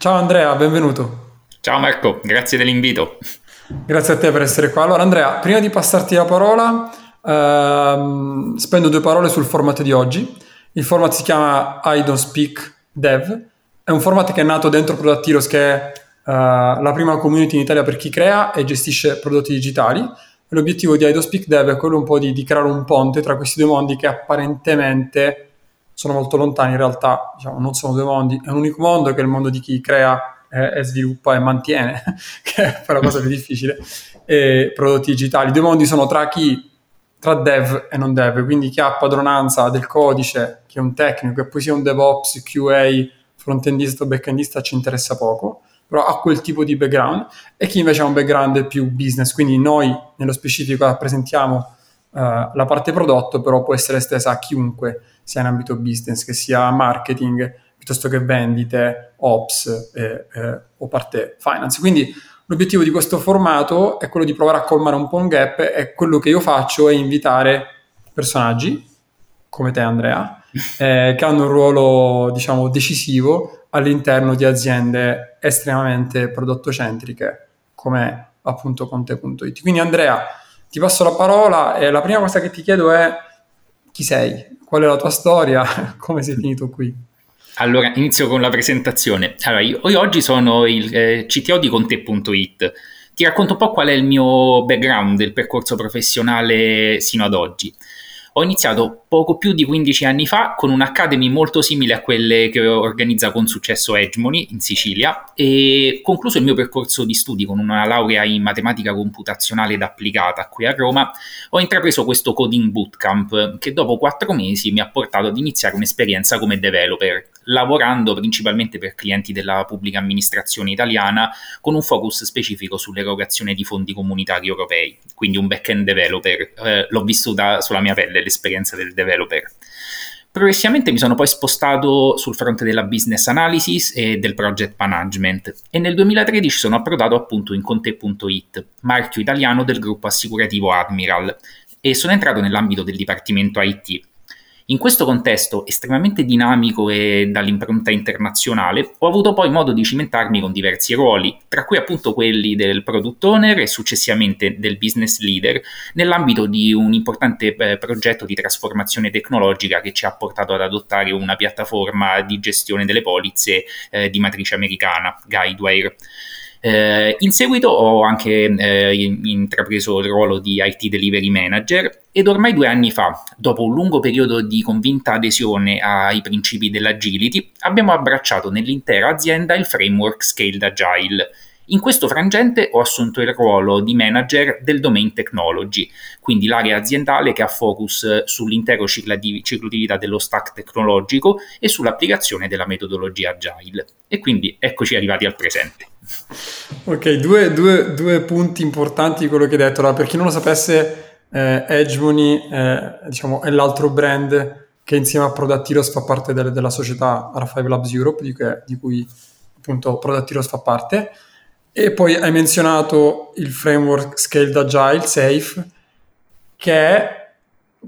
Ciao Andrea, benvenuto. Ciao Marco, grazie dell'invito. Grazie a te per essere qua. Allora Andrea, prima di passarti la parola, ehm, spendo due parole sul format di oggi. Il format si chiama I Don't Speak Dev. È un format che è nato dentro Product Heroes, che è uh, la prima community in Italia per chi crea e gestisce prodotti digitali. L'obiettivo di I Don't Speak Dev è quello un po' di, di creare un ponte tra questi due mondi che apparentemente sono molto lontani, in realtà diciamo, non sono due mondi, è un unico mondo che è il mondo di chi crea e sviluppa e mantiene, che è la cosa più difficile, e prodotti digitali. I due mondi sono tra chi, tra dev e non dev, quindi chi ha padronanza del codice, chi è un tecnico, e poi sia un DevOps, QA, frontendista o backendista ci interessa poco, però ha quel tipo di background, e chi invece ha un background più business, quindi noi nello specifico rappresentiamo uh, la parte prodotto, però può essere estesa a chiunque sia in ambito business, che sia marketing, piuttosto che vendite, ops eh, eh, o parte finance. Quindi l'obiettivo di questo formato è quello di provare a colmare un po' un gap e quello che io faccio è invitare personaggi come te Andrea, eh, che hanno un ruolo diciamo decisivo all'interno di aziende estremamente prodottocentriche come appunto Conte.it. Quindi Andrea, ti passo la parola e la prima cosa che ti chiedo è chi sei, qual è la tua storia, come sei finito qui? Allora, inizio con la presentazione. Allora, io, io oggi sono il eh, CTO di Conte.it. Ti racconto un po' qual è il mio background, il percorso professionale sino ad oggi. Ho iniziato poco più di 15 anni fa con un'academy molto simile a quelle che organizza con successo Edgemony in Sicilia e concluso il mio percorso di studi con una laurea in matematica computazionale ed applicata qui a Roma, ho intrapreso questo coding bootcamp che dopo quattro mesi mi ha portato ad iniziare un'esperienza come developer lavorando principalmente per clienti della pubblica amministrazione italiana con un focus specifico sull'erogazione di fondi comunitari europei, quindi un back-end developer. Eh, l'ho vissuta sulla mia pelle l'esperienza del developer. Progressivamente mi sono poi spostato sul fronte della business analysis e del project management e nel 2013 sono approdato appunto in Conte.it, marchio italiano del gruppo assicurativo Admiral, e sono entrato nell'ambito del dipartimento IT, in questo contesto estremamente dinamico e dall'impronta internazionale, ho avuto poi modo di cimentarmi con diversi ruoli, tra cui appunto quelli del product owner e successivamente del business leader, nell'ambito di un importante eh, progetto di trasformazione tecnologica che ci ha portato ad adottare una piattaforma di gestione delle polizze eh, di matrice americana, Guidewire. Eh, in seguito ho anche eh, intrapreso il ruolo di IT Delivery Manager ed ormai due anni fa, dopo un lungo periodo di convinta adesione ai principi dell'agility, abbiamo abbracciato nell'intera azienda il framework Scaled Agile. In questo frangente ho assunto il ruolo di manager del domain technology, quindi l'area aziendale che ha focus sull'intero ciclo di, ciclo di vita dello stack tecnologico e sull'applicazione della metodologia agile. E quindi eccoci arrivati al presente. Ok, due, due, due, punti importanti di quello che hai detto. Allora, per chi non lo sapesse, eh, Edgemony eh, diciamo, è l'altro brand che insieme a Product Heroes fa parte del, della società R5 Labs Europe, di, che, di cui appunto Product Heroes fa parte. E poi hai menzionato il framework Scaled Agile, SAFE, che è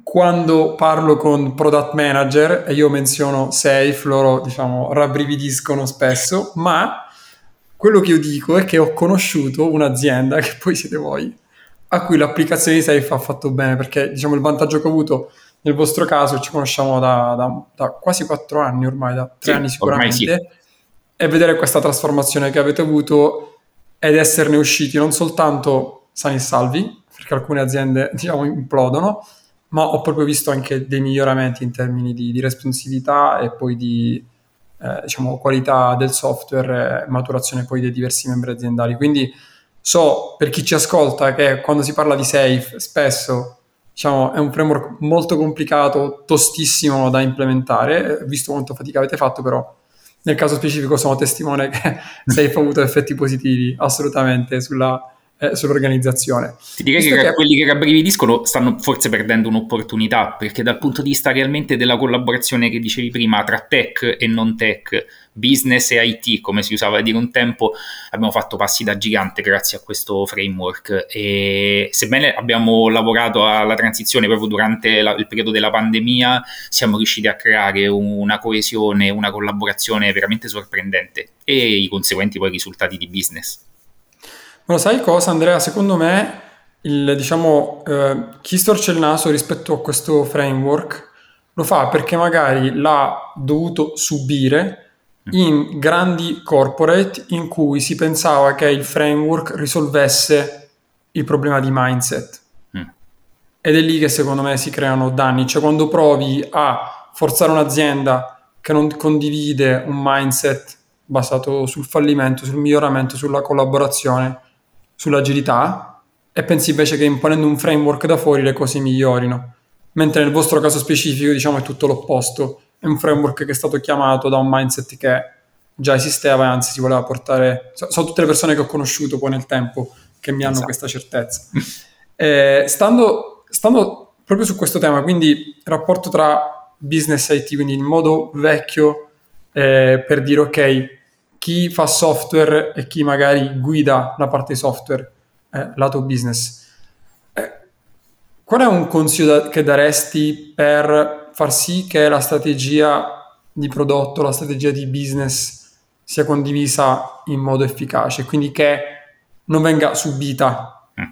quando parlo con product manager e io menziono SAFE, loro diciamo rabbrividiscono spesso, ma quello che io dico è che ho conosciuto un'azienda, che poi siete voi, a cui l'applicazione di Safe ha fatto bene, perché diciamo il vantaggio che ho avuto nel vostro caso, ci conosciamo da, da, da quasi quattro anni ormai, da tre sì, anni sicuramente, sì. e vedere questa trasformazione che avete avuto ed esserne usciti non soltanto sani e salvi, perché alcune aziende diciamo implodono, ma ho proprio visto anche dei miglioramenti in termini di, di responsività e poi di eh, diciamo, qualità del software e maturazione poi dei diversi membri aziendali. Quindi so per chi ci ascolta che quando si parla di safe spesso diciamo, è un framework molto complicato, tostissimo da implementare, visto quanto fatica avete fatto, però nel caso specifico sono testimone che ha avuto effetti positivi assolutamente sulla eh, sull'organizzazione. Ti direi che, che, quelli che rabbrividiscono stanno forse perdendo un'opportunità, perché dal punto di vista realmente della collaborazione che dicevi prima tra tech e non tech, business e IT, come si usava dire un tempo, abbiamo fatto passi da gigante grazie a questo framework e sebbene abbiamo lavorato alla transizione proprio durante la, il periodo della pandemia, siamo riusciti a creare una coesione, una collaborazione veramente sorprendente e i conseguenti poi risultati di business. Ma sai cosa Andrea? Secondo me il, diciamo, eh, chi storce il naso rispetto a questo framework lo fa perché magari l'ha dovuto subire in grandi corporate in cui si pensava che il framework risolvesse il problema di mindset. Mm. Ed è lì che secondo me si creano danni, cioè quando provi a forzare un'azienda che non condivide un mindset basato sul fallimento, sul miglioramento, sulla collaborazione, sull'agilità, e pensi invece che imponendo un framework da fuori le cose migliorino. Mentre nel vostro caso specifico, diciamo, è tutto l'opposto è un framework che è stato chiamato da un mindset che già esisteva e anzi si voleva portare... Sono tutte le persone che ho conosciuto poi nel tempo che mi hanno esatto. questa certezza. eh, stando, stando proprio su questo tema, quindi rapporto tra business e IT, quindi il modo vecchio eh, per dire ok, chi fa software e chi magari guida la parte software, eh, lato business. Eh, qual è un consiglio da, che daresti per far sì che la strategia di prodotto, la strategia di business sia condivisa in modo efficace, quindi che non venga subita mm.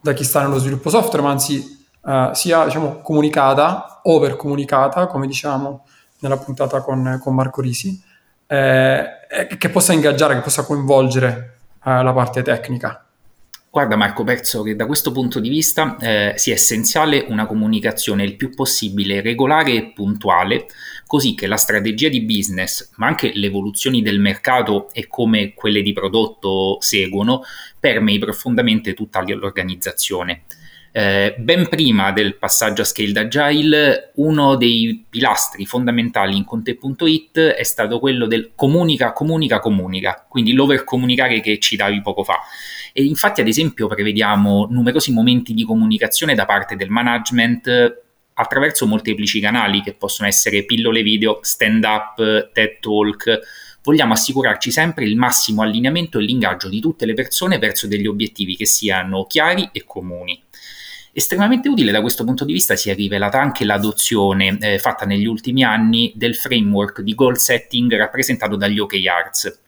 da chi sta nello sviluppo software, ma anzi uh, sia diciamo, comunicata, over comunicata, come diciamo nella puntata con, con Marco Risi, eh, che possa ingaggiare, che possa coinvolgere uh, la parte tecnica. Guarda Marco, penso che da questo punto di vista eh, sia essenziale una comunicazione il più possibile regolare e puntuale, così che la strategia di business, ma anche le evoluzioni del mercato e come quelle di prodotto seguono, permei profondamente tutta l'organizzazione. Eh, ben prima del passaggio a Scaled Agile, uno dei pilastri fondamentali in Conte.it è stato quello del comunica, comunica, comunica, quindi l'overcomunicare che citavi poco fa. E infatti, ad esempio, prevediamo numerosi momenti di comunicazione da parte del management attraverso molteplici canali che possono essere pillole video, stand up, TED Talk. Vogliamo assicurarci sempre il massimo allineamento e l'ingaggio di tutte le persone verso degli obiettivi che siano chiari e comuni. Estremamente utile da questo punto di vista si è rivelata anche l'adozione eh, fatta negli ultimi anni del framework di goal setting rappresentato dagli OKRs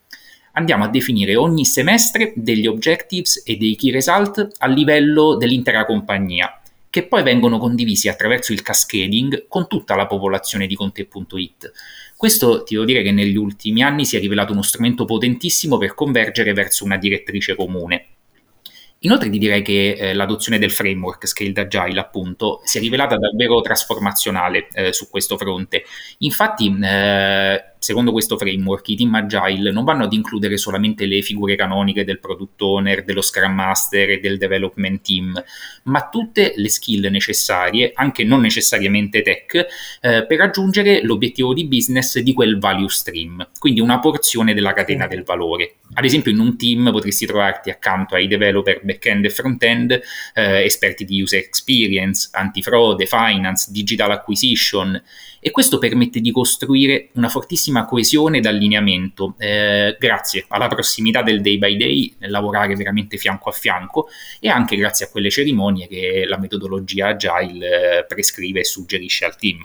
andiamo a definire ogni semestre degli objectives e dei key result a livello dell'intera compagnia, che poi vengono condivisi attraverso il cascading con tutta la popolazione di Conte.it. Questo ti devo dire che negli ultimi anni si è rivelato uno strumento potentissimo per convergere verso una direttrice comune. Inoltre ti direi che eh, l'adozione del framework Scaled Agile appunto si è rivelata davvero trasformazionale eh, su questo fronte. Infatti eh, secondo questo framework, i team agile non vanno ad includere solamente le figure canoniche del product owner, dello scrum master e del development team, ma tutte le skill necessarie, anche non necessariamente tech, eh, per raggiungere l'obiettivo di business di quel value stream, quindi una porzione della catena del valore. Ad esempio, in un team potresti trovarti accanto ai developer back-end e front-end, eh, esperti di user experience, antifrode, finance, digital acquisition e questo permette di costruire una fortissima coesione ed allineamento eh, grazie alla prossimità del day by day, nel lavorare veramente fianco a fianco e anche grazie a quelle cerimonie che la metodologia agile eh, prescrive e suggerisce al team.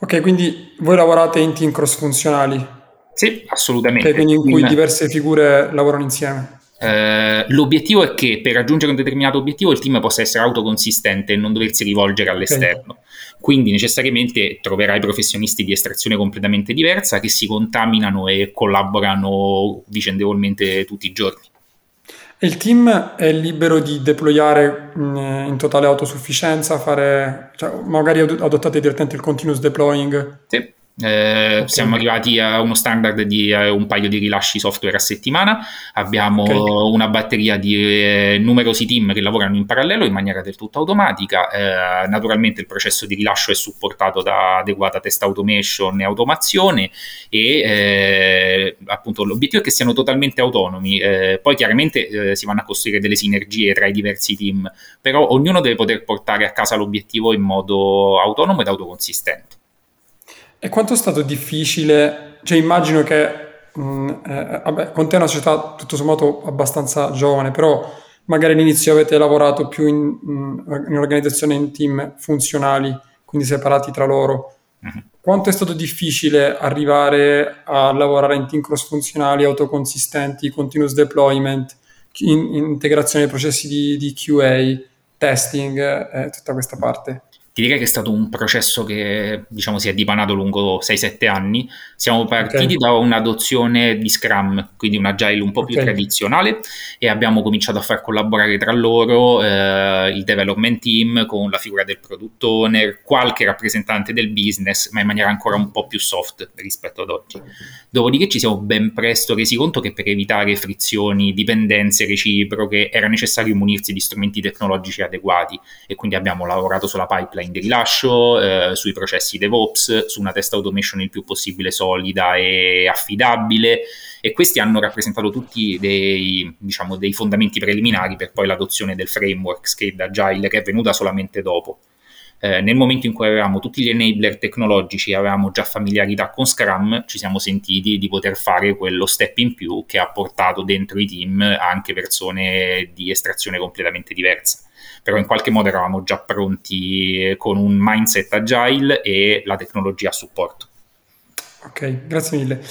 Ok, quindi voi lavorate in team cross funzionali? Sì, assolutamente. Okay, quindi in cui diverse figure lavorano insieme? Uh, l'obiettivo è che per raggiungere un determinato obiettivo il team possa essere autoconsistente e non doversi rivolgere all'esterno. Okay. Quindi necessariamente troverai professionisti di estrazione completamente diversa che si contaminano e collaborano vicendevolmente tutti i giorni. Il team è libero di deployare in, in totale autosufficienza, fare, cioè, magari adottate direttamente il continuous deploying? Sì Eh, okay. Siamo arrivati a uno standard di eh, un paio di rilasci software a settimana, abbiamo okay. una batteria di eh, numerosi team che lavorano in parallelo in maniera del tutto automatica. Eh, naturalmente il processo di rilascio è supportato da adeguata test automation e automazione e eh, appunto l'obiettivo è che siano totalmente autonomi. Eh, poi chiaramente si vanno a costruire delle sinergie tra i diversi team, però ognuno deve poter portare a casa l'obiettivo in modo autonomo ed autoconsistente. E quanto è stato difficile? Cioè, immagino che mh, mm, eh, vabbè, con te è una società tutto sommato abbastanza giovane, però magari all'inizio avete lavorato più in, mm, in organizzazione in team funzionali, quindi separati tra loro. Uh-huh. Quanto è stato difficile arrivare a lavorare in team cross funzionali, autoconsistenti, continuous deployment, in, in integrazione ai processi di, di QA, testing, eh, tutta questa parte? Ti direi che è stato un processo che diciamo si è dipanato lungo 6-7 anni. Siamo partiti okay. da un'adozione di Scrum, quindi un agile un po' okay. più tradizionale, e abbiamo cominciato a far collaborare tra loro eh, il development team con la figura del product owner, qualche rappresentante del business, ma in maniera ancora un po' più soft rispetto ad oggi. Dopodiché ci siamo ben presto resi conto che per evitare frizioni, dipendenze reciproche, era necessario munirsi di strumenti tecnologici adeguati e quindi abbiamo lavorato sulla pipeline pipeline di rilascio, eh, sui processi DevOps, su una test automation il più possibile solida e affidabile e questi hanno rappresentato tutti dei, diciamo, dei fondamenti preliminari per poi l'adozione del framework Scaled Agile che è venuta solamente dopo. Eh, nel momento in cui avevamo tutti gli enabler tecnologici e avevamo già familiarità con Scrum, ci siamo sentiti di poter fare quello step in più che ha portato dentro i team anche persone di estrazione completamente diversa però in qualche modo eravamo già pronti con un mindset agile e la tecnologia a supporto. Ok, grazie mille.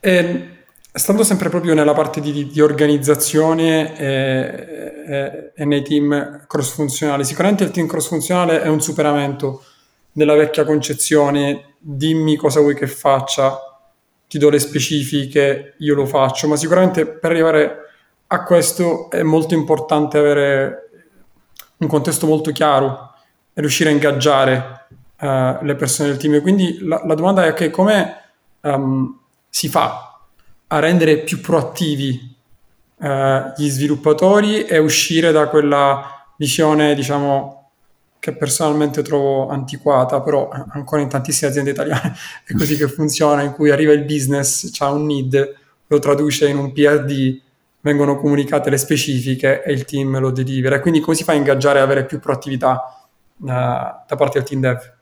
E, stando sempre proprio nella parte di, di organizzazione e, e, e, nei team cross-funzionali, sicuramente il team cross-funzionale è un superamento della vecchia concezione, dimmi cosa vuoi che faccia, ti do le specifiche, io lo faccio, ma sicuramente per arrivare a questo è molto importante avere un contesto molto chiaro e riuscire a ingaggiare uh, le persone del team. Quindi la, la domanda è okay, come um, si fa a rendere più proattivi uh, gli sviluppatori e uscire da quella visione, diciamo, che personalmente trovo antiquata, però ancora in tantissime aziende italiane è così che funziona, in cui arriva il business, c'ha un need, lo traduce in un PRD vengono comunicate le specifiche e il team lo delivera. Quindi come si fa a ingaggiare e avere più proattività uh, da parte del team dev?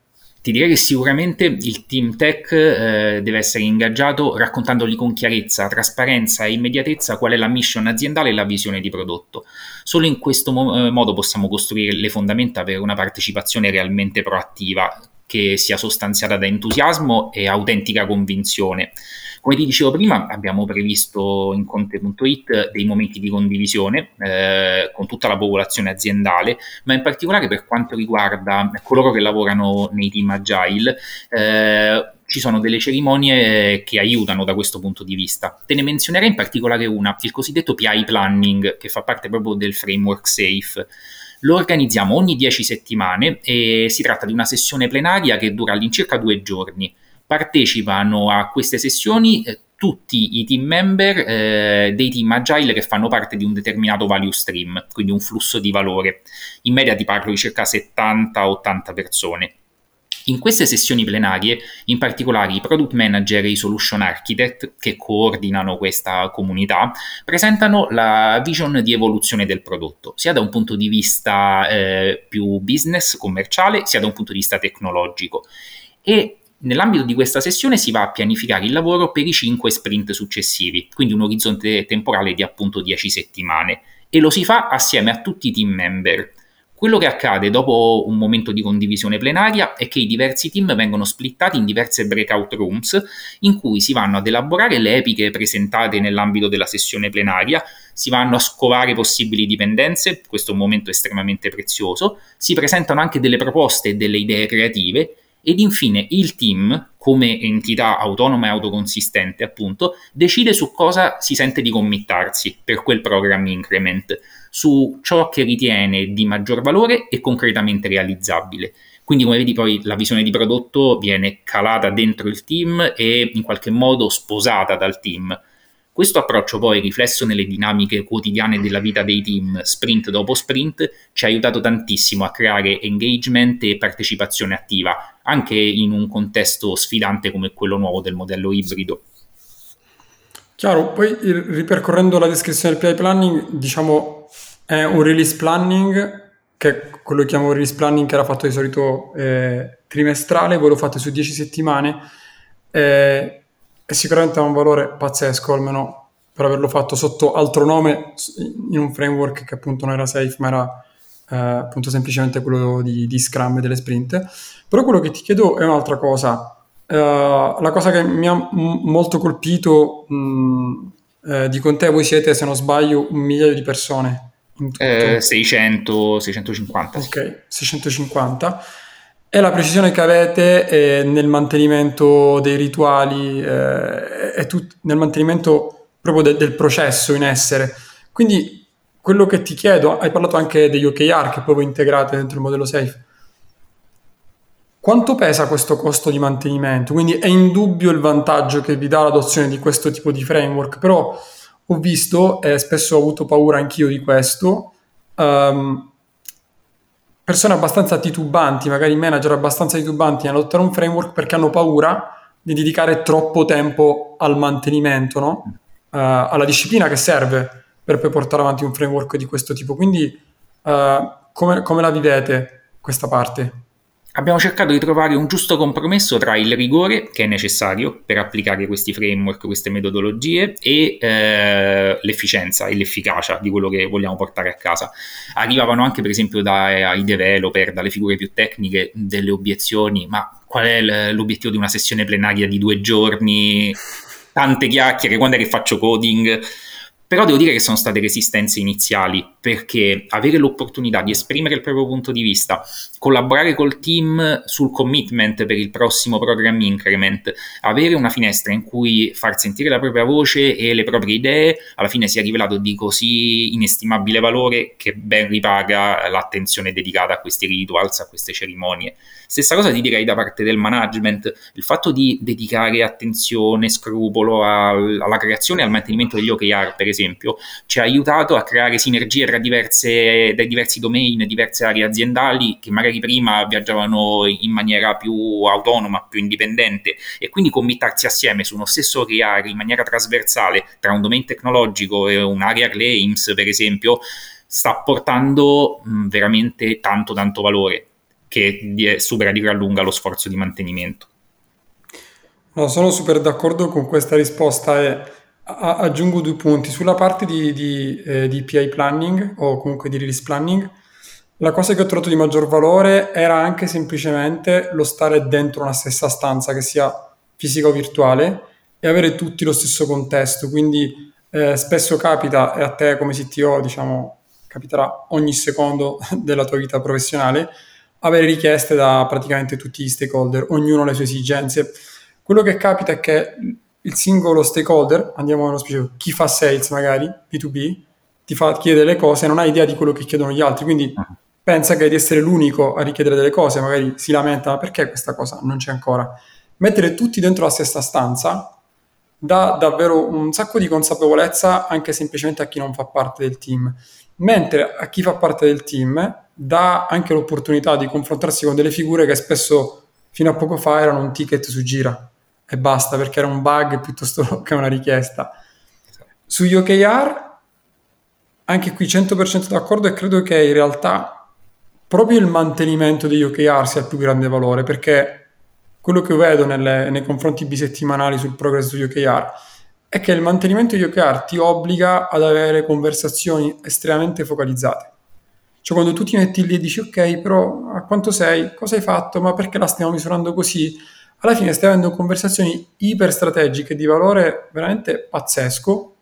Ti direi che sicuramente il team tech eh, deve essere ingaggiato raccontandogli con chiarezza, trasparenza e immediatezza qual è la mission aziendale e la visione di prodotto. Solo in questo mo- eh, modo possiamo costruire le fondamenta per una partecipazione realmente proattiva che sia sostanziata da entusiasmo e autentica convinzione. Come ti dicevo prima, abbiamo previsto in Conte.it dei momenti di condivisione eh, con tutta la popolazione aziendale, ma in particolare per quanto riguarda coloro che lavorano nei team agile. Eh, ci sono delle cerimonie che aiutano da questo punto di vista. Te ne menzionerei in particolare una, il cosiddetto PI Planning, che fa parte proprio del framework SAFE. Lo organizziamo ogni 10 settimane e si tratta di una sessione plenaria che dura all'incirca due giorni partecipano a queste sessioni eh, tutti i team member eh, dei team agile che fanno parte di un determinato value stream, quindi un flusso di valore. In media ti parlo di circa 70-80 persone. In queste sessioni plenarie, in particolare i product manager e i solution architect che coordinano questa comunità, presentano la vision di evoluzione del prodotto, sia da un punto di vista eh, più business, commerciale, sia da un punto di vista tecnologico. E Nell'ambito di questa sessione si va a pianificare il lavoro per i 5 sprint successivi, quindi un orizzonte temporale di appunto 10 settimane, e lo si fa assieme a tutti i team member. Quello che accade dopo un momento di condivisione plenaria è che i diversi team vengono splittati in diverse breakout rooms in cui si vanno ad elaborare le epiche presentate nell'ambito della sessione plenaria, si vanno a scovare possibili dipendenze, questo è un momento estremamente prezioso, si presentano anche delle proposte e delle idee creative ed infine il team, come entità autonoma e autoconsistente, appunto, decide su cosa si sente di committarsi per quel program increment, su ciò che ritiene di maggior valore e concretamente realizzabile. Quindi come vedi poi la visione di prodotto viene calata dentro il team e in qualche modo sposata dal team. Questo approccio poi riflesso nelle dinamiche quotidiane della vita dei team, sprint dopo sprint, ci ha aiutato tantissimo a creare engagement e partecipazione attiva, anche in un contesto sfidante come quello nuovo del modello ibrido. Chiaro, poi ripercorrendo la descrizione del PI planning, diciamo è un release planning che è quello che chiamo release planning che era fatto di solito eh, trimestrale, voi lo fate su 10 settimane. Eh, e sicuramente ha un valore pazzesco, almeno per averlo fatto sotto altro nome in un framework che appunto non era safe, ma era eh, appunto semplicemente quello di, di, Scrum e delle sprint. Però quello che ti chiedo è un'altra cosa. Uh, la cosa che mi ha m- molto colpito mh, eh, di con te, voi siete, se non sbaglio, un migliaio di persone. Eh, 600, 650. Ok, 650 è la precisione che avete eh, nel mantenimento dei rituali eh, e tut- nel mantenimento proprio de- del processo in essere. Quindi quello che ti chiedo, hai parlato anche degli OKR che poi voi integrate dentro il modello Safe. Quanto pesa questo costo di mantenimento? Quindi è indubbio il vantaggio che vi dà l'adozione di questo tipo di framework, però ho visto e spesso ho avuto paura anch'io di questo. Um, persone abbastanza titubanti, magari manager abbastanza titubanti nell'adottare un framework perché hanno paura di dedicare troppo tempo al mantenimento, no? uh, alla disciplina che serve per poi portare avanti un framework di questo tipo. Quindi uh, come, come la vivete questa parte? Abbiamo cercato di trovare un giusto compromesso tra il rigore che è necessario per applicare questi framework, queste metodologie e eh, l'efficienza e l'efficacia di quello che vogliamo portare a casa. Arrivavano anche per esempio dai developer, dalle figure più tecniche, delle obiezioni, ma qual è l'obiettivo di una sessione plenaria di due giorni? Tante chiacchiere, quando è che faccio coding? Però devo dire che sono state resistenze iniziali, perché avere l'opportunità di esprimere il proprio punto di vista, collaborare col team sul commitment per il prossimo program increment, avere una finestra in cui far sentire la propria voce e le proprie idee, alla fine si è rivelato di così inestimabile valore che ben ripaga l'attenzione dedicata a questi rituals, a queste cerimonie. Stessa cosa ti direi da parte del management, il fatto di dedicare attenzione, scrupolo al, alla creazione e al mantenimento degli OKR, per esempio, ci ha aiutato a creare sinergie tra diverse, dai diversi domain, diverse aree aziendali che magari prima viaggiavano in maniera più autonoma, più indipendente e quindi committarsi assieme su uno stesso OKR in maniera trasversale tra un domain tecnologico e un'area claims, per esempio, sta portando mh, veramente tanto tanto valore che supera di gran lunga lo sforzo di mantenimento. No, sono super d'accordo con questa risposta e aggiungo due punti. Sulla parte di, di, eh, di PI planning o comunque di release planning, la cosa che ho trovato di maggior valore era anche semplicemente lo stare dentro una stessa stanza, che sia fisica o virtuale, e avere tutti lo stesso contesto. Quindi eh, spesso capita, e a te come CTO, diciamo, capiterà ogni secondo della tua vita professionale, avere richieste da praticamente tutti gli stakeholder, ognuno ha le sue esigenze. Quello che capita è che il singolo stakeholder, andiamo nello specifico, chi fa sales magari, B2B, ti fa chiedere le cose e non ha idea di quello che chiedono gli altri, quindi uh-huh. pensa che di essere l'unico a richiedere delle cose, magari si lamenta, ma perché questa cosa non c'è ancora? Mettere tutti dentro la stessa stanza dà davvero un sacco di consapevolezza anche semplicemente a chi non fa parte del team, mentre a chi fa parte del team dà anche l'opportunità di confrontarsi con delle figure che spesso fino a poco fa erano un ticket su gira e basta perché era un bug piuttosto che una richiesta. Sugli OKR anche qui 100% d'accordo e credo che in realtà proprio il mantenimento degli OKR sia il più grande valore perché quello che vedo nelle, nei confronti bisettimanali sul progresso degli OKR è che il mantenimento degli OKR ti obbliga ad avere conversazioni estremamente focalizzate cioè quando tu ti metti lì e dici ok, però a quanto sei? Cosa hai fatto? Ma perché la stiamo misurando così? Alla fine stai avendo conversazioni iper strategiche di valore veramente pazzesco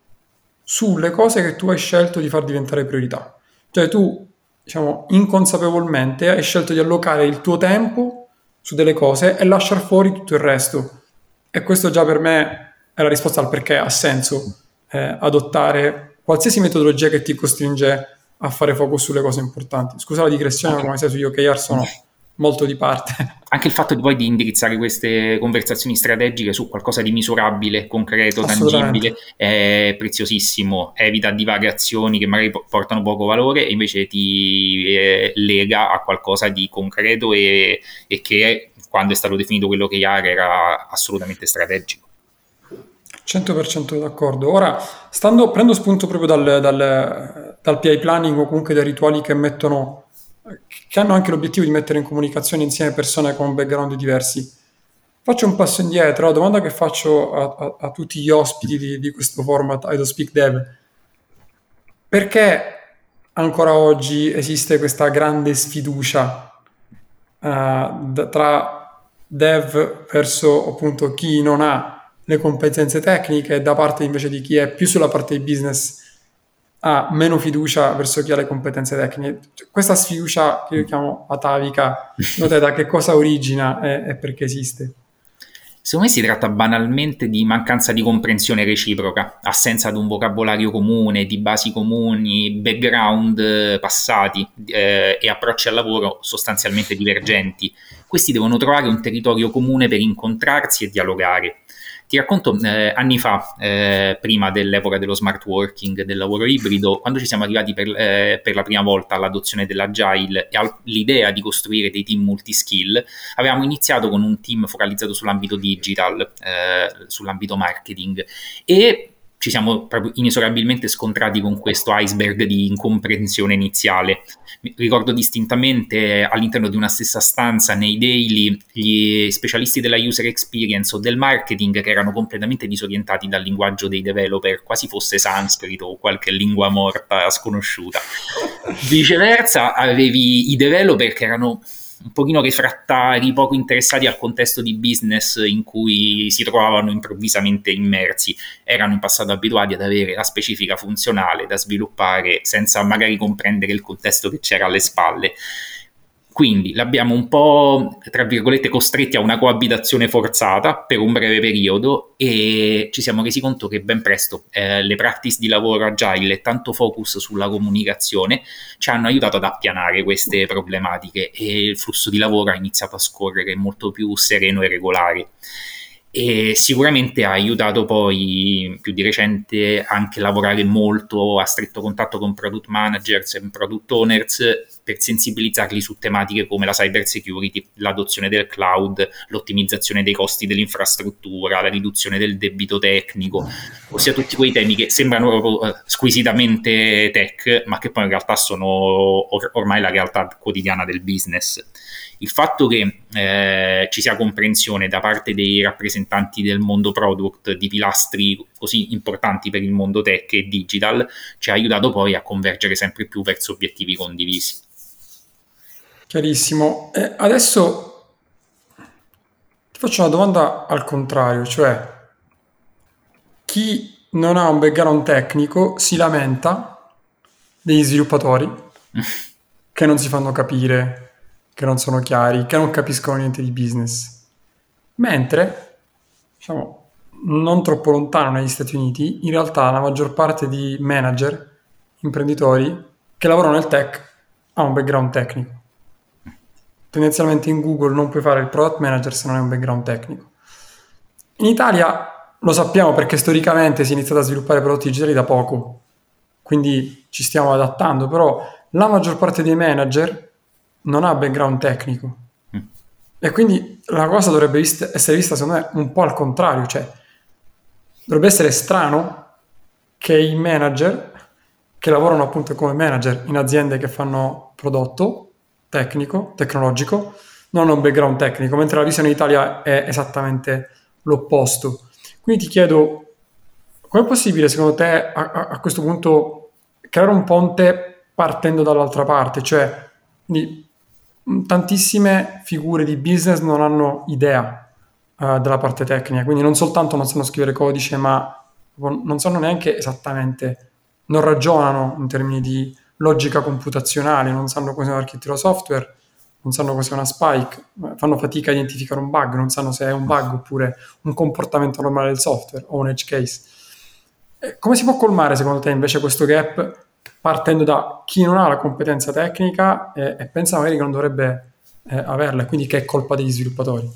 sulle cose che tu hai scelto di far diventare priorità. Cioè tu, diciamo, inconsapevolmente hai scelto di allocare il tuo tempo su delle cose e lasciare fuori tutto il resto. E questo già per me è la risposta al perché ha senso eh, adottare qualsiasi metodologia che ti costringe a fare focus sulle cose importanti. Scusa la digressione, come sai sugli OKR sono molto di parte. Anche il fatto di poi di indirizzare queste conversazioni strategiche su qualcosa di misurabile, concreto, tangibile, è preziosissimo. Evita divagazioni che magari portano poco valore e invece ti eh, lega a qualcosa di concreto e, e che quando è stato definito quello che IAR era assolutamente strategico. 100% d'accordo. Ora, stando, prendo spunto proprio dal, dal, dal PI planning o comunque dai rituali che mettono che hanno anche l'obiettivo di mettere in comunicazione insieme persone con background diversi. Faccio un passo indietro, la domanda che faccio a, a, a tutti gli ospiti di, di questo format I Speak Dev, perché ancora oggi esiste questa grande sfiducia uh, tra dev verso appunto chi non ha le competenze tecniche da parte invece di chi è più sulla parte di business ha meno fiducia verso chi ha le competenze tecniche. Cioè, questa sfiducia che io chiamo atavica, notate da che cosa origina e, perché esiste? Secondo me si tratta banalmente di mancanza di comprensione reciproca, assenza di un vocabolario comune, di basi comuni, background eh, passati eh, e approcci al lavoro sostanzialmente divergenti. Questi devono trovare un territorio comune per incontrarsi e dialogare. Ti racconto eh, anni fa, eh, prima dell'epoca dello smart working, del lavoro ibrido, quando ci siamo arrivati per, eh, per la prima volta all'adozione dell'agile e all'idea di costruire dei team multiskill, avevamo iniziato con un team focalizzato sull'ambito digital, eh, sull'ambito marketing. E ci siamo proprio inesorabilmente scontrati con questo iceberg di incomprensione iniziale. Ricordo distintamente all'interno di una stessa stanza nei daily gli specialisti della user experience o del marketing che erano completamente disorientati dal linguaggio dei developer, quasi fosse sanscrito o qualche lingua morta sconosciuta. Viceversa, avevi i developer che erano un pochino refrattari, poco interessati al contesto di business in cui si trovavano improvvisamente immersi, erano in passato abituati ad avere la specifica funzionale da sviluppare senza magari comprendere il contesto che c'era alle spalle. Quindi l'abbiamo un po', tra virgolette, costretti a una coabitazione forzata per un breve periodo e ci siamo resi conto che ben presto eh, le practice di lavoro agile e tanto focus sulla comunicazione ci hanno aiutato ad appianare queste problematiche e il flusso di lavoro ha iniziato a scorrere molto più sereno e regolare. E sicuramente ha aiutato poi più di recente anche a lavorare molto a stretto contatto con product managers e product owners per sensibilizzarli su tematiche come la cyber security, l'adozione del cloud, l'ottimizzazione dei costi dell'infrastruttura, la riduzione del debito tecnico, ossia tutti quei temi che sembrano uh, squisitamente tech, ma che poi in realtà sono or- ormai la realtà quotidiana del business il fatto che eh, ci sia comprensione da parte dei rappresentanti del mondo product di pilastri così importanti per il mondo tech e digital ci ha aiutato poi a convergere sempre più verso obiettivi condivisi. Chiarissimo. Eh, adesso ti faccio una domanda al contrario, cioè chi non ha un background tecnico si lamenta degli sviluppatori che non si fanno capire che non sono chiari, che non capiscono niente di business. Mentre, diciamo, non troppo lontano negli Stati Uniti, in realtà la maggior parte di manager, imprenditori che lavorano nel tech ha un background tecnico. Tendenzialmente in Google non puoi fare il product manager se non hai un background tecnico. In Italia lo sappiamo perché storicamente si è iniziato a sviluppare prodotti digitali da poco, quindi ci stiamo adattando, però la maggior parte dei manager non ha background tecnico. Mm. E quindi la cosa dovrebbe vista, essere vista, secondo me, un po' al contrario, cioè dovrebbe essere strano che i manager che lavorano appunto come manager in aziende che fanno prodotto tecnico, tecnologico, non hanno un background tecnico, mentre la visione in Italia è esattamente l'opposto. Quindi ti chiedo, com'è possibile secondo te a, a, a questo punto creare un ponte partendo dall'altra parte? Cioè, quindi Mm, tantissime figure di business non hanno idea uh, della parte tecnica, quindi non soltanto non sanno scrivere codice, ma non sanno neanche esattamente, non ragionano in termini di logica computazionale, non sanno cos'è un'architettura software, non sanno cos'è una spike, fanno fatica a identificare un bug, non sanno se è un bug oppure un comportamento normale del software o un edge case. E come si può colmare secondo te invece questo gap partendo da chi non ha la competenza tecnica e, e pensa magari che non dovrebbe eh, averla, quindi che è colpa degli sviluppatori.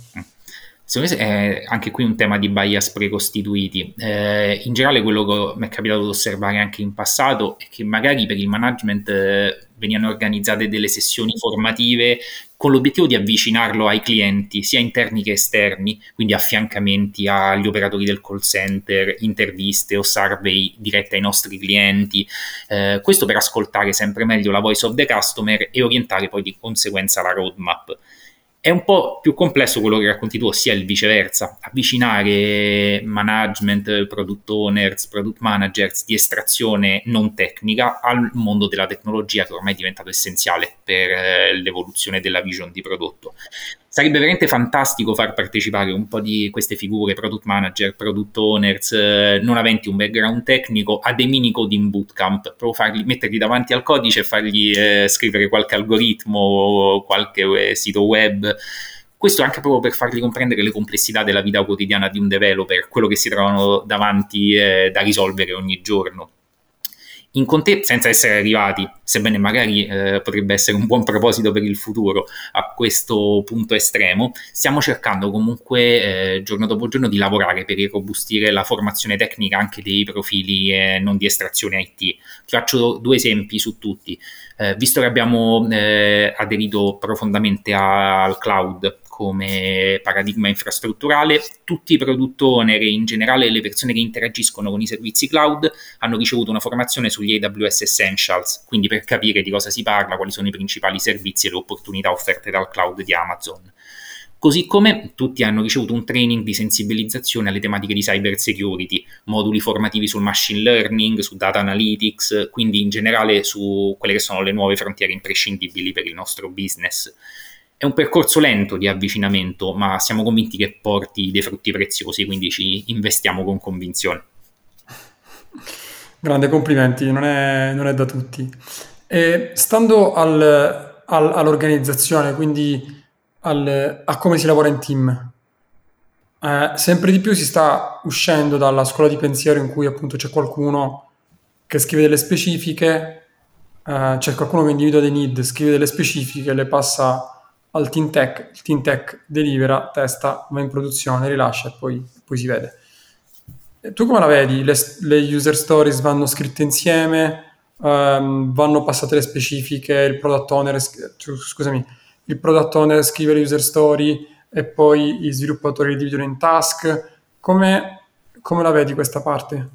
Secondo me è anche qui un tema di bias precostituiti. Eh, in generale quello che mi è capitato di osservare anche in passato è che magari per il management eh, venivano organizzate delle sessioni formative con l'obiettivo di avvicinarlo ai clienti, sia interni che esterni, quindi affiancamenti agli operatori del call center, interviste o survey dirette ai nostri clienti, eh, questo per ascoltare sempre meglio la voice of the customer e orientare poi di conseguenza la roadmap. È un po' più complesso quello che racconti tu, ossia il viceversa, avvicinare management, product owners, product managers di estrazione non tecnica al mondo della tecnologia che ormai è diventato essenziale per eh, l'evoluzione della vision di prodotto sarebbe veramente fantastico far partecipare un po' di queste figure, product manager, product owners, eh, non aventi un background tecnico, a dei mini coding bootcamp, proprio farli, metterli davanti al codice e fargli eh, scrivere qualche algoritmo qualche eh, sito web. Questo anche proprio per fargli comprendere le complessità della vita quotidiana di un developer, quello che si trovano davanti eh, da risolvere ogni giorno in conte- senza essere arrivati, sebbene magari eh, potrebbe essere un buon proposito per il futuro a questo punto estremo, stiamo cercando comunque eh, giorno dopo giorno di lavorare per irrobustire la formazione tecnica anche dei profili eh, non di estrazione IT. Ti faccio due esempi su tutti. Eh, visto che abbiamo eh, aderito profondamente a- al cloud come paradigma infrastrutturale, tutti i product owner e in generale le persone che interagiscono con i servizi cloud hanno ricevuto una formazione sugli AWS Essentials, quindi per capire di cosa si parla, quali sono i principali servizi e le opportunità offerte dal cloud di Amazon. Così come tutti hanno ricevuto un training di sensibilizzazione alle tematiche di cyber security, moduli formativi sul machine learning, su data analytics, quindi in generale su quelle che sono le nuove frontiere imprescindibili per il nostro business. È un percorso lento di avvicinamento, ma siamo convinti che porti dei frutti preziosi, quindi ci investiamo con convinzione. Grande complimenti, non è, non è da tutti. E stando al, al, all'organizzazione, quindi al, a come si lavora in team, eh, sempre di più si sta uscendo dalla scuola di pensiero in cui appunto c'è qualcuno che scrive delle specifiche, eh, c'è qualcuno che individua dei need, scrive delle specifiche, le passa al team tech, il team tech delibera, testa, va in produzione, rilascia e poi, poi si vede. Tu come la vedi? Le, le, user stories vanno scritte insieme, um, vanno passate le specifiche, il product owner, scusami, il product owner scrive le user story e poi gli sviluppatori le dividono in task. Come, come la vedi questa parte?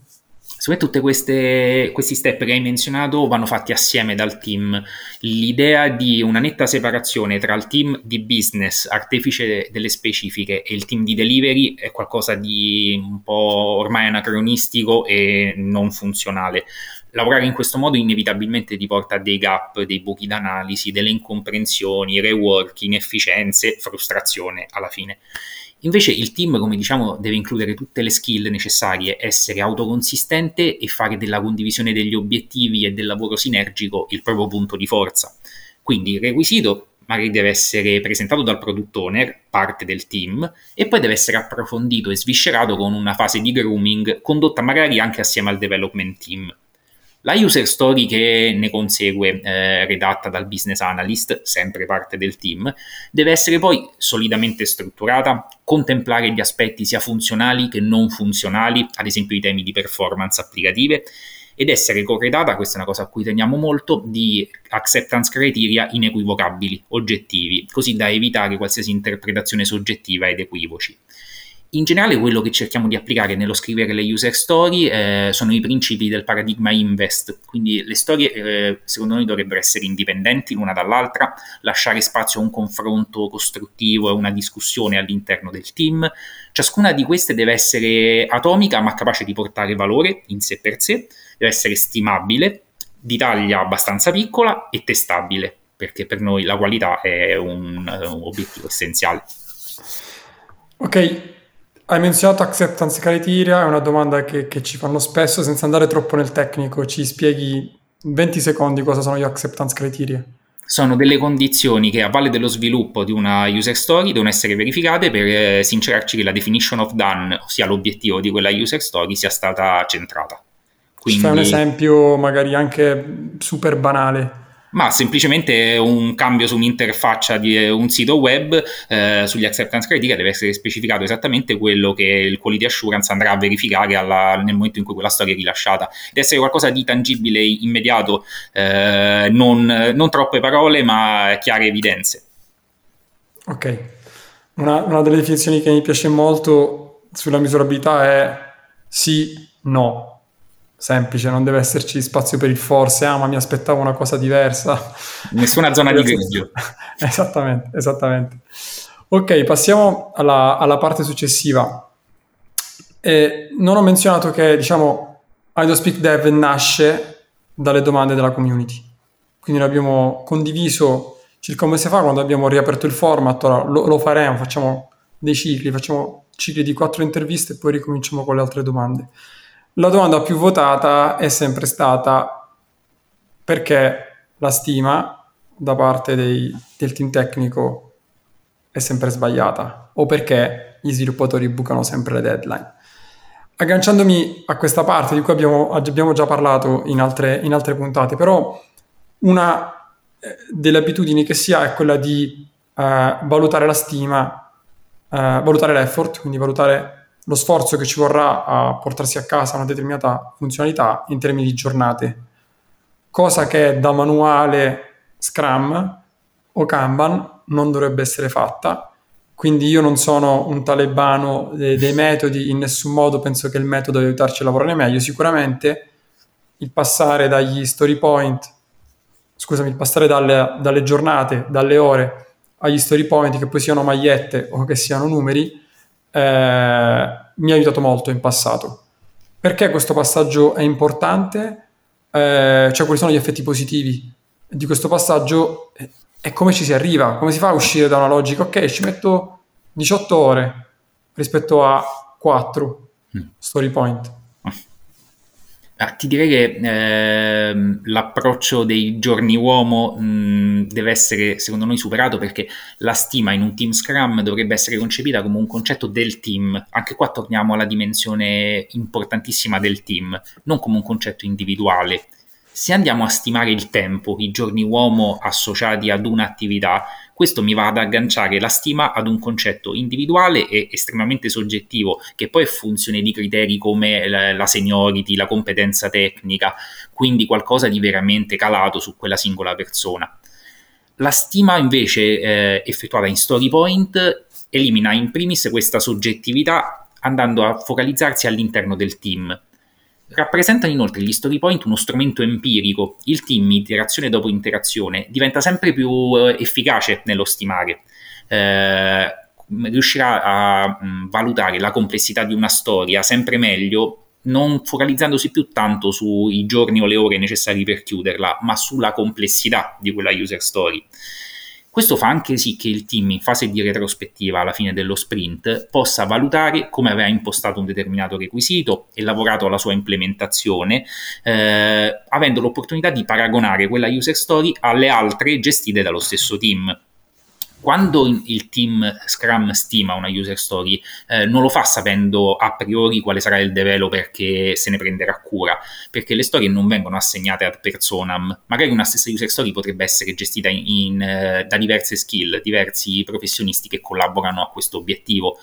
Secondo me tutti questi step che hai menzionato vanno fatti assieme dal team. L'idea di una netta separazione tra il team di business, artefice delle specifiche, e il team di delivery è qualcosa di un po' ormai anacronistico e non funzionale. Lavorare in questo modo inevitabilmente ti porta a dei gap, dei buchi d'analisi, delle incomprensioni, rework, inefficienze, frustrazione alla fine. Invece il team, come diciamo, deve includere tutte le skill necessarie, essere autoconsistente e fare della condivisione degli obiettivi e del lavoro sinergico il proprio punto di forza. Quindi il requisito magari deve essere presentato dal product owner, parte del team, e poi deve essere approfondito e sviscerato con una fase di grooming condotta magari anche assieme al development team. La user story che ne consegue, eh, redatta dal business analyst, sempre parte del team, deve essere poi solidamente strutturata, contemplare gli aspetti sia funzionali che non funzionali, ad esempio i temi di performance applicative, ed essere corredata, questa è una cosa a cui teniamo molto, di acceptance criteria inequivocabili, oggettivi, così da evitare qualsiasi interpretazione soggettiva ed equivoci. In generale quello che cerchiamo di applicare nello scrivere le user story eh, sono i principi del paradigma invest, quindi le storie eh, secondo noi dovrebbero essere indipendenti l'una dall'altra, lasciare spazio a un confronto costruttivo e una discussione all'interno del team. Ciascuna di queste deve essere atomica ma capace di portare valore in sé per sé, deve essere stimabile, di taglia abbastanza piccola e testabile, perché per noi la qualità è un, un obiettivo essenziale. Ok, hai menzionato acceptance criteria, è una domanda che, che, ci fanno spesso senza andare troppo nel tecnico. Ci spieghi in 20 secondi cosa sono gli acceptance criteria? Sono delle condizioni che a valle dello sviluppo di una user story devono essere verificate per eh, sincerarci che la definition of done, ossia l'obiettivo di quella user story, sia stata centrata. Quindi... Fai un esempio magari anche super banale ma semplicemente un cambio su un'interfaccia di eh, un sito web eh, sugli acceptance criteria deve essere specificato esattamente quello che il quality assurance andrà a verificare alla, nel momento in cui quella storia è rilasciata. Deve essere qualcosa di tangibile, immediato, eh, non, non, troppe parole ma chiare evidenze. Ok, una, una delle definizioni che mi piace molto sulla misurabilità è sì, no semplice, non deve esserci spazio per il forse, ah ma mi aspettavo una cosa diversa. Nessuna zona di grigio. esattamente, esattamente. Ok, passiamo alla, alla parte successiva. Eh, non ho menzionato che, diciamo, IdoSpeak Dev nasce dalle domande della community. Quindi l'abbiamo condiviso circa un mese fa quando abbiamo riaperto il format, ora lo, lo faremo, facciamo dei cicli, facciamo cicli di quattro interviste e poi ricominciamo con le altre domande. La domanda più votata è sempre stata perché la stima da parte dei, del team tecnico è sempre sbagliata o perché gli sviluppatori bucano sempre le deadline. Agganciandomi a questa parte di cui abbiamo, abbiamo già parlato in altre, in altre, puntate, però una eh, delle abitudini che si ha è quella di uh, valutare la stima, uh, valutare l'effort, quindi valutare lo sforzo che ci vorrà a portarsi a casa una determinata funzionalità in termini di giornate, cosa che da manuale Scrum o Kanban non dovrebbe essere fatta. Quindi io non sono un talebano dei, dei metodi, in nessun modo penso che il metodo deve aiutarci a lavorare meglio. Sicuramente il passare dagli story point, scusami, il passare dalle, dalle giornate, dalle ore agli story point, che poi siano magliette o che siano numeri, eh, mi ha aiutato molto in passato. Perché questo passaggio è importante? Eh, cioè, quali sono gli effetti positivi di questo passaggio e come ci si arriva? Come si fa a uscire da una logica? Ok, ci metto 18 ore rispetto a 4 mm. story point. Ah, ti direi che eh, l'approccio dei giorni uomo mh, deve essere secondo noi superato perché la stima in un team Scrum dovrebbe essere concepita come un concetto del team. Anche qua torniamo alla dimensione importantissima del team, non come un concetto individuale. Se andiamo a stimare il tempo, i giorni uomo associati ad un'attività, questo mi va ad agganciare la stima ad un concetto individuale e estremamente soggettivo, che poi è funzione di criteri come la seniority, la competenza tecnica, quindi qualcosa di veramente calato su quella singola persona. La stima invece eh, effettuata in story point elimina in primis questa soggettività andando a focalizzarsi all'interno del team. Rappresentano inoltre gli story point uno strumento empirico. Il team, interazione dopo interazione, diventa sempre più eh, efficace nello stimare. Eh, riuscirà a mm, valutare la complessità di una storia sempre meglio, non focalizzandosi più tanto sui giorni o le ore necessari per chiuderla, ma sulla complessità di quella user story. Questo fa anche sì che il team in fase di retrospettiva alla fine dello sprint possa valutare come aveva impostato un determinato requisito e lavorato alla sua implementazione, eh, avendo l'opportunità di paragonare quella user story alle altre gestite dallo stesso team quando il team Scrum stima una user story, eh, non lo fa sapendo a priori quale sarà il developer che se ne prenderà cura, perché le storie non vengono assegnate ad personam. Magari una stessa user story potrebbe essere gestita in, in, eh, da diverse skill, diversi professionisti che collaborano a questo obiettivo.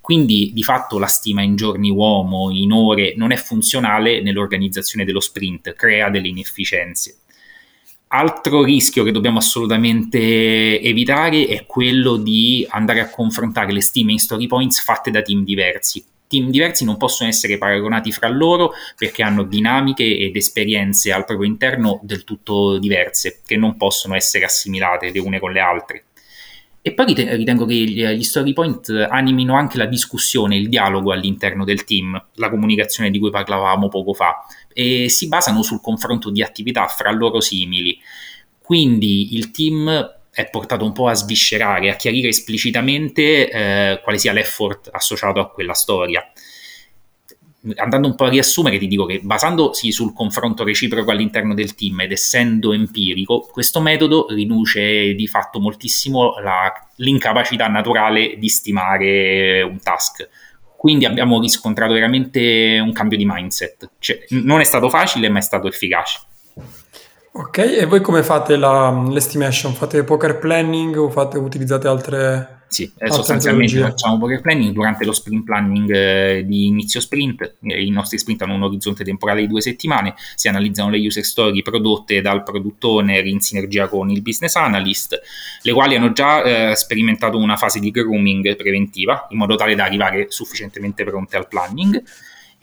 Quindi di fatto la stima in giorni uomo, in ore, non è funzionale nell'organizzazione dello sprint, crea delle inefficienze. Altro rischio che dobbiamo assolutamente evitare è quello di andare a confrontare le stime in story points fatte da team diversi. Team diversi non possono essere paragonati fra loro perché hanno dinamiche ed esperienze al proprio interno del tutto diverse, che non possono essere assimilate le une con le altre. E poi ritengo che gli story point animino anche la discussione, il dialogo all'interno del team, la comunicazione di cui parlavamo poco fa, e si basano sul confronto di attività fra loro simili. Quindi il team è portato un po' a sviscerare, a chiarire esplicitamente eh, quale sia l'effort associato a quella storia andando un po' a riassumere, ti dico che basandosi sul confronto reciproco all'interno del team ed essendo empirico, questo metodo riduce di fatto moltissimo la, l'incapacità naturale di stimare un task. Quindi abbiamo riscontrato veramente un cambio di mindset. Cioè, non è stato facile, ma è stato efficace. Ok, e voi come fate la, l'estimation? Fate poker planning o fate, utilizzate altre sì, eh, sostanzialmente facciamo poker planning durante lo sprint planning eh, di inizio sprint. Eh, I nostri sprint hanno un orizzonte temporale di due settimane, si analizzano le user story prodotte dal product owner in sinergia con il business analyst, le quali hanno già eh, sperimentato una fase di grooming preventiva in modo tale da arrivare sufficientemente pronte al planning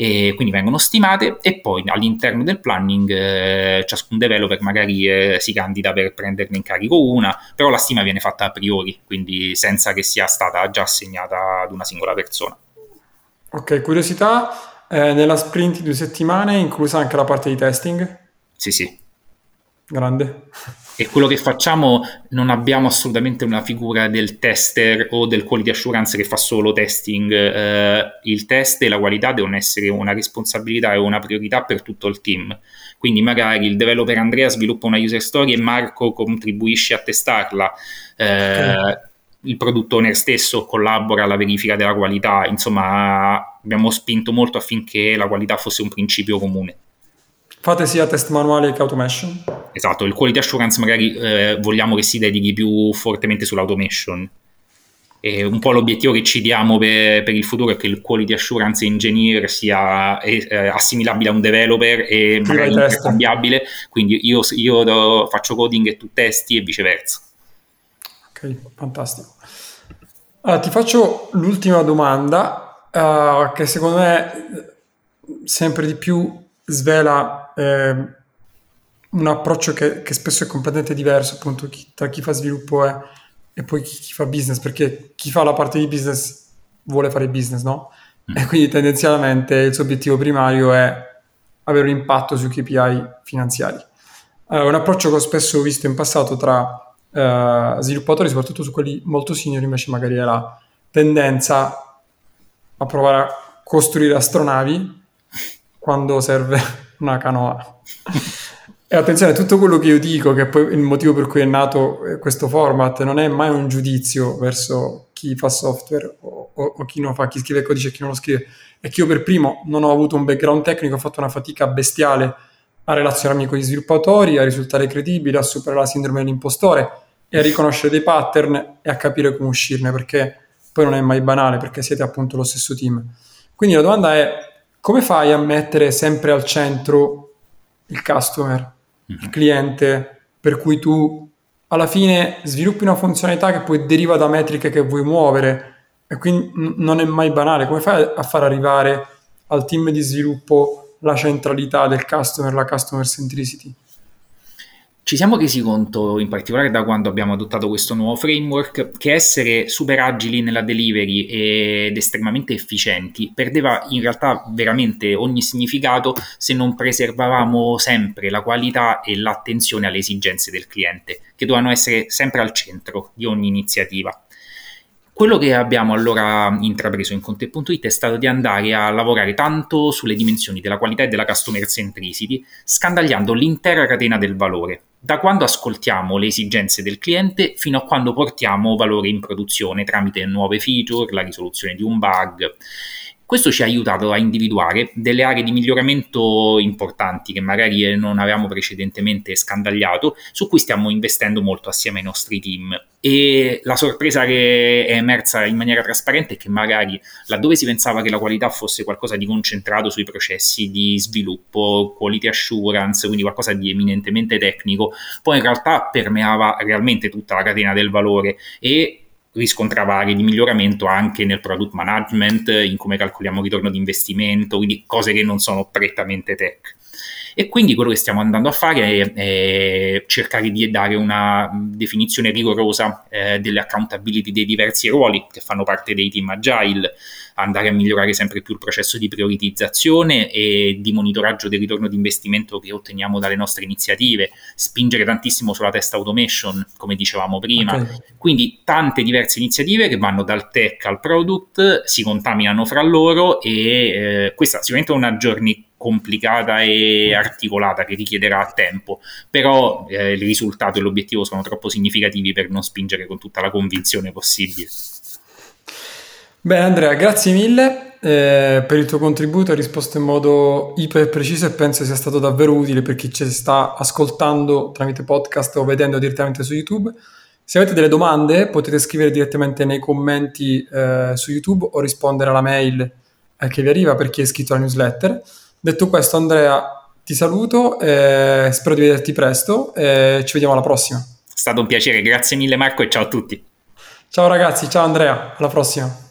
e quindi vengono stimate e poi all'interno del planning eh, ciascun developer magari eh, si candida per prenderne in carico una, però la stima viene fatta a priori, quindi senza che sia stata già assegnata ad una singola persona. Ok, curiosità, eh, nella sprint di due settimane è inclusa anche la parte di testing? Sì, sì. Grande e quello che facciamo non abbiamo assolutamente una figura del tester o del quality assurance che fa solo testing. Eh, il test e la qualità devono essere una responsabilità e una priorità per tutto il team. Quindi magari il developer Andrea sviluppa una user story e Marco contribuisce a testarla. Eh, okay. Il product owner stesso collabora alla verifica della qualità. Insomma, abbiamo spinto molto affinché la qualità fosse un principio comune. Fate sia test manuali che automation? Esatto, il quality assurance magari eh, vogliamo che si dedichi più fortemente sull'automation. E un po' l'obiettivo che ci diamo per, per, il futuro è che il quality assurance engineer sia eh, assimilabile a un developer e magari intercambiabile, quindi io, io do, faccio coding e tu testi e viceversa. Ok, fantastico. Allora, ti faccio l'ultima domanda uh, che secondo me sempre di più svela eh, un approccio che, che, spesso è completamente diverso appunto chi, tra chi fa sviluppo è, e poi chi, chi, fa business, perché chi fa la parte di business vuole fare business, no? Mm. E quindi tendenzialmente il suo obiettivo primario è avere un impatto sui KPI finanziari. Uh, un approccio che ho spesso visto in passato tra uh, sviluppatori, soprattutto su quelli molto senior, invece magari è la tendenza a provare a costruire astronavi quando serve una canoa. E attenzione, tutto quello che io dico, che poi il motivo per cui è nato eh, questo format, non è mai un giudizio verso chi fa software o, o, o chi non fa, chi scrive codice e chi non lo scrive. È che io per primo non ho avuto un background tecnico, ho fatto una fatica bestiale a relazionarmi con gli sviluppatori, a risultare credibile, a superare la sindrome dell'impostore e a riconoscere dei pattern e a capire come uscirne, perché poi non è mai banale, perché siete appunto lo stesso team. Quindi la domanda è come fai a mettere sempre al centro il customer, il cliente, per cui tu alla fine sviluppi una funzionalità che poi deriva da metriche che vuoi muovere e quindi n- non è mai banale. Come fai a far arrivare al team di sviluppo la centralità del customer, la customer centricity? Ci siamo resi conto, in particolare da quando abbiamo adottato questo nuovo framework, che essere super agili nella delivery ed estremamente efficienti perdeva in realtà veramente ogni significato se non preservavamo sempre la qualità e l'attenzione alle esigenze del cliente, che dovevano essere sempre al centro di ogni iniziativa. Quello che abbiamo allora intrapreso in Conte.it è stato di andare a lavorare tanto sulle dimensioni della qualità e della customer centricity, scandagliando l'intera catena del valore, da quando ascoltiamo le esigenze del cliente fino a quando portiamo valore in produzione tramite nuove feature, la risoluzione di un bug questo ci ha aiutato a individuare delle aree di miglioramento importanti che magari non avevamo precedentemente scandagliato, su cui stiamo investendo molto assieme ai nostri team. E la sorpresa che è emersa in maniera trasparente è che magari laddove si pensava che la qualità fosse qualcosa di concentrato sui processi di sviluppo, quality assurance, quindi qualcosa di eminentemente tecnico, poi in realtà permeava realmente tutta la catena del valore e riscontrava aree di miglioramento anche nel product management, in come calcoliamo il ritorno di investimento, quindi cose che non sono prettamente tech. E quindi quello che stiamo andando a fare è, è cercare di dare una definizione rigorosa eh, delle accountability dei diversi ruoli che fanno parte dei team agile, andare a migliorare sempre più il processo di prioritizzazione e di monitoraggio del ritorno di investimento che otteniamo dalle nostre iniziative, spingere tantissimo sulla test automation, come dicevamo prima. Okay. Quindi tante diverse iniziative che vanno dal tech al product, si contaminano fra loro e eh, questa sicuramente è una journey complicata e articolata che richiederà tempo, però eh, il risultato e l'obiettivo sono troppo significativi per non spingere con tutta la convinzione possibile. Bene Andrea, grazie mille. eh, per il tuo contributo, hai risposto in modo iper preciso e penso sia stato davvero utile per chi ci sta ascoltando tramite podcast o vedendo direttamente su YouTube. Se avete delle domande potete scrivere direttamente nei commenti eh, su YouTube o rispondere alla mail eh, che vi arriva per chi è iscritto alla newsletter. Detto questo Andrea ti saluto, eh, spero di vederti presto e ci vediamo alla prossima. È stato un piacere, grazie mille Marco e ciao a tutti. Ciao ragazzi, ciao Andrea, alla prossima.